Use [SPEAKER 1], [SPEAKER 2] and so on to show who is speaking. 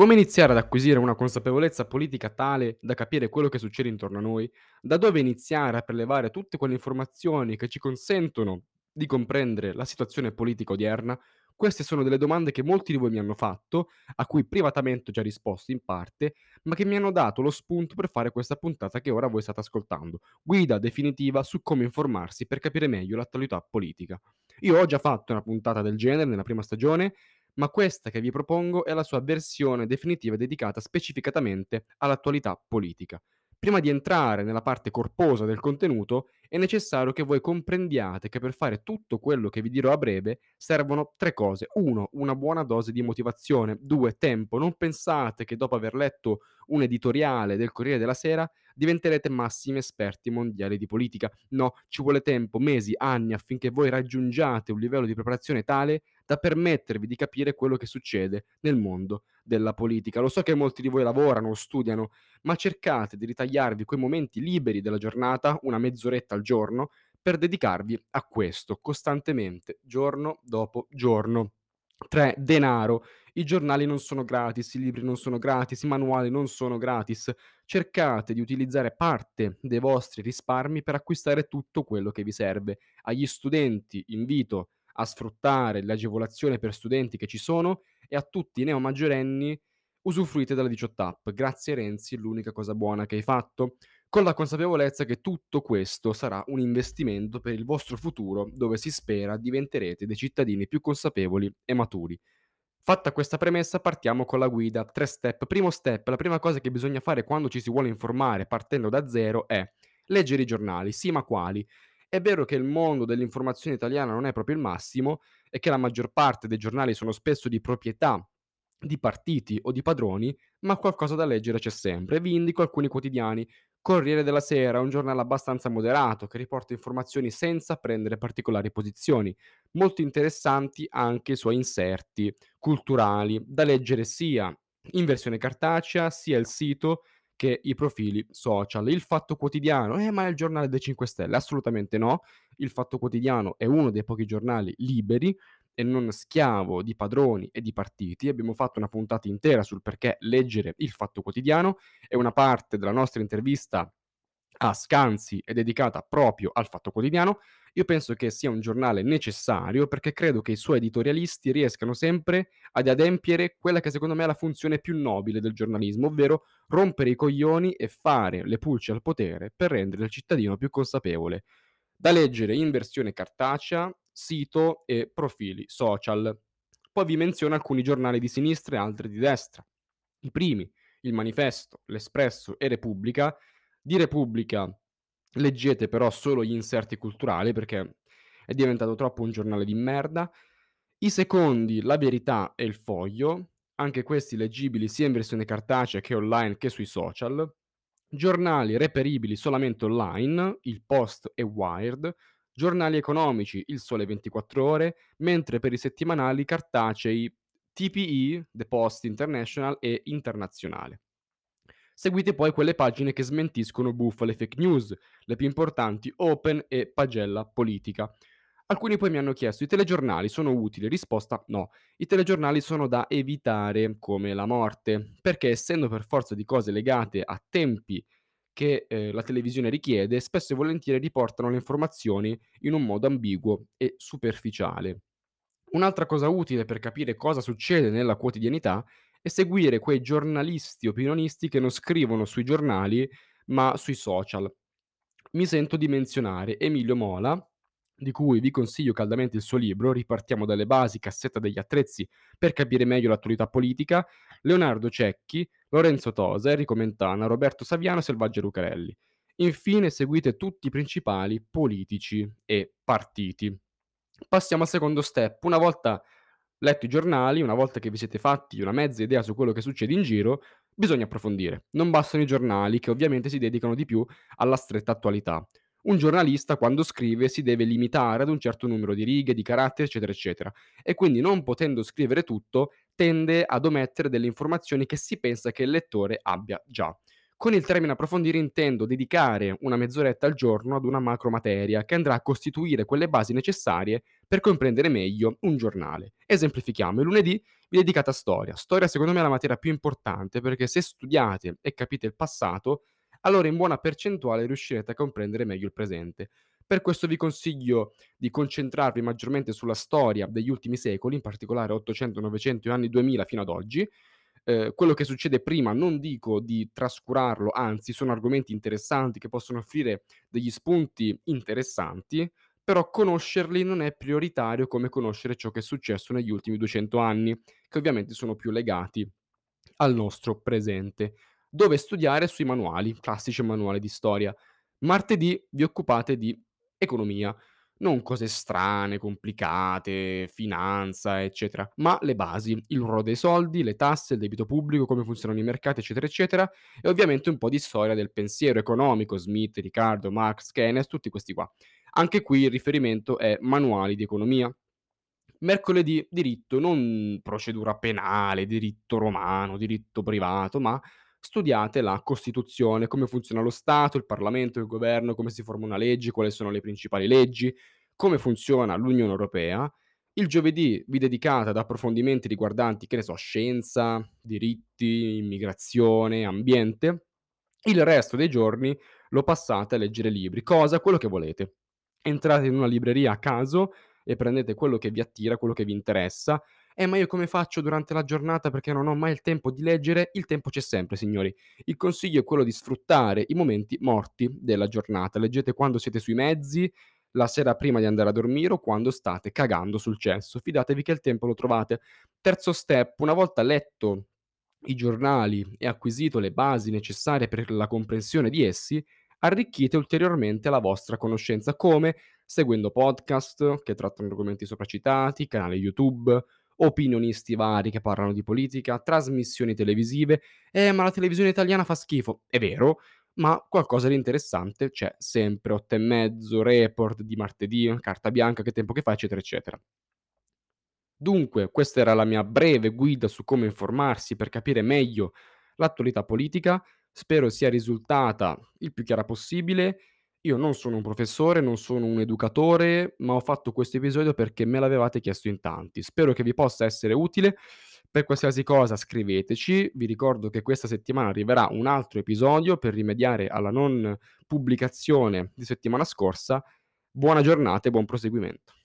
[SPEAKER 1] Come iniziare ad acquisire una consapevolezza politica tale da capire quello che succede intorno a noi? Da dove iniziare a prelevare tutte quelle informazioni che ci consentono di comprendere la situazione politica odierna? Queste sono delle domande che molti di voi mi hanno fatto, a cui privatamente ho già risposto in parte, ma che mi hanno dato lo spunto per fare questa puntata che ora voi state ascoltando. Guida definitiva su come informarsi per capire meglio l'attualità politica. Io ho già fatto una puntata del genere nella prima stagione ma questa che vi propongo è la sua versione definitiva dedicata specificatamente all'attualità politica. Prima di entrare nella parte corposa del contenuto, è necessario che voi comprendiate che per fare tutto quello che vi dirò a breve servono tre cose. Uno, una buona dose di motivazione. Due, tempo. Non pensate che dopo aver letto un editoriale del Corriere della Sera diventerete massimi esperti mondiali di politica. No, ci vuole tempo, mesi, anni affinché voi raggiungiate un livello di preparazione tale da permettervi di capire quello che succede nel mondo della politica. Lo so che molti di voi lavorano o studiano, ma cercate di ritagliarvi quei momenti liberi della giornata, una mezz'oretta al giorno, per dedicarvi a questo costantemente, giorno dopo giorno. 3. Denaro. I giornali non sono gratis, i libri non sono gratis, i manuali non sono gratis. Cercate di utilizzare parte dei vostri risparmi per acquistare tutto quello che vi serve. Agli studenti invito a sfruttare le agevolazioni per studenti che ci sono e a tutti i neo maggiorenni usufruite della 18 app. Grazie Renzi, l'unica cosa buona che hai fatto. Con la consapevolezza che tutto questo sarà un investimento per il vostro futuro, dove si spera diventerete dei cittadini più consapevoli e maturi. Fatta questa premessa, partiamo con la guida. Tre step. Primo step, la prima cosa che bisogna fare quando ci si vuole informare partendo da zero è leggere i giornali. Sì, ma quali? È vero che il mondo dell'informazione italiana non è proprio il massimo e che la maggior parte dei giornali sono spesso di proprietà di partiti o di padroni, ma qualcosa da leggere c'è sempre. Vi indico alcuni quotidiani. Corriere della Sera, un giornale abbastanza moderato che riporta informazioni senza prendere particolari posizioni. Molto interessanti anche i suoi inserti culturali, da leggere sia in versione cartacea sia il sito che i profili social. Il Fatto Quotidiano, eh, ma è il giornale dei 5 Stelle? Assolutamente no. Il Fatto Quotidiano è uno dei pochi giornali liberi e non schiavo di padroni e di partiti. Abbiamo fatto una puntata intera sul perché leggere il Fatto Quotidiano e una parte della nostra intervista a Scanzi è dedicata proprio al Fatto Quotidiano. Io penso che sia un giornale necessario perché credo che i suoi editorialisti riescano sempre ad adempiere quella che secondo me è la funzione più nobile del giornalismo, ovvero rompere i coglioni e fare le pulci al potere per rendere il cittadino più consapevole. Da leggere in versione cartacea, sito e profili social. Poi vi menziono alcuni giornali di sinistra e altri di destra. I primi, il Manifesto, l'Espresso e Repubblica. Di Repubblica leggete però solo gli inserti culturali perché è diventato troppo un giornale di merda. I secondi, La Verità e Il Foglio, anche questi leggibili sia in versione cartacea che online che sui social. Giornali reperibili solamente online, Il Post e Wired. Giornali economici, Il Sole 24 Ore, mentre per i settimanali cartacei TPI, The Post International e Internazionale. Seguite poi quelle pagine che smentiscono bufale fake news, le più importanti Open e Pagella Politica. Alcuni poi mi hanno chiesto: i telegiornali sono utili? Risposta: no. I telegiornali sono da evitare come la morte, perché essendo per forza di cose legate a tempi che eh, la televisione richiede, spesso e volentieri riportano le informazioni in un modo ambiguo e superficiale. Un'altra cosa utile per capire cosa succede nella quotidianità è seguire quei giornalisti opinionisti che non scrivono sui giornali, ma sui social. Mi sento di menzionare Emilio Mola, di cui vi consiglio caldamente il suo libro, Ripartiamo dalle basi, cassetta degli attrezzi per capire meglio l'attualità politica, Leonardo Cecchi, Lorenzo Tosa, Enrico Mentana, Roberto Saviano e Selvaggia Lucarelli. Infine seguite tutti i principali politici e partiti. Passiamo al secondo step. Una volta letto i giornali, una volta che vi siete fatti una mezza idea su quello che succede in giro, bisogna approfondire. Non bastano i giornali, che ovviamente si dedicano di più alla stretta attualità. Un giornalista quando scrive si deve limitare ad un certo numero di righe, di caratteri, eccetera, eccetera. E quindi non potendo scrivere tutto, tende ad omettere delle informazioni che si pensa che il lettore abbia già. Con il termine approfondire intendo dedicare una mezz'oretta al giorno ad una macromateria che andrà a costituire quelle basi necessarie per comprendere meglio un giornale. Esemplifichiamo, il lunedì vi dedicate a storia. Storia secondo me è la materia più importante perché se studiate e capite il passato, allora in buona percentuale riuscirete a comprendere meglio il presente. Per questo vi consiglio di concentrarvi maggiormente sulla storia degli ultimi secoli, in particolare 800, 900 e anni 2000 fino ad oggi, Ehm, quello che succede prima non dico di trascurarlo, anzi sono argomenti interessanti che possono offrire degli spunti interessanti, però conoscerli non è prioritario come conoscere ciò che è successo negli ultimi 200 anni, che ovviamente sono più legati al nostro presente. Dove studiare sui manuali, classici manuali di storia. Martedì vi occupate di economia, non cose strane, complicate, finanza, eccetera, ma le basi, il ruolo dei soldi, le tasse, il debito pubblico, come funzionano i mercati, eccetera, eccetera, e ovviamente un po' di storia del pensiero economico, Smith, Riccardo, Marx, Keynes, tutti questi qua. Anche qui il riferimento è manuali di economia. Mercoledì diritto, non procedura penale, diritto romano, diritto privato, ma studiate la Costituzione, come funziona lo Stato, il Parlamento, il governo, come si forma una legge, quali sono le principali leggi, come funziona l'Unione Europea. Il giovedì vi dedicate ad approfondimenti riguardanti, che ne so, scienza, diritti, immigrazione, ambiente. Il resto dei giorni lo passate a leggere libri, cosa, quello che volete. Entrate in una libreria a caso e prendete quello che vi attira, quello che vi interessa. Eh, ma io come faccio durante la giornata perché non ho mai il tempo di leggere? Il tempo c'è sempre, signori. Il consiglio è quello di sfruttare i momenti morti della giornata. Leggete quando siete sui mezzi, la sera prima di andare a dormire o quando state cagando sul cesso. Fidatevi che il tempo lo trovate. Terzo step, una volta letto i giornali e acquisito le basi necessarie per la comprensione di essi, arricchite ulteriormente la vostra conoscenza come seguendo podcast che trattano argomenti sopracitati, canali YouTube, opinionisti vari che parlano di politica, trasmissioni televisive. Eh, ma la televisione italiana fa schifo. È vero, ma qualcosa di interessante c'è sempre. 8 e mezzo, report di martedì, carta bianca, che tempo che fa, eccetera, eccetera. Dunque, questa era la mia breve guida su come informarsi per capire meglio l'attualità politica. Spero sia risultata il più chiara possibile. Io non sono un professore, non sono un educatore, ma ho fatto questo episodio perché me l'avevate chiesto in tanti. Spero che vi possa essere utile. Per qualsiasi cosa scriveteci. Vi ricordo che questa settimana arriverà un altro episodio per rimediare alla non pubblicazione di settimana scorsa. Buona giornata e buon proseguimento.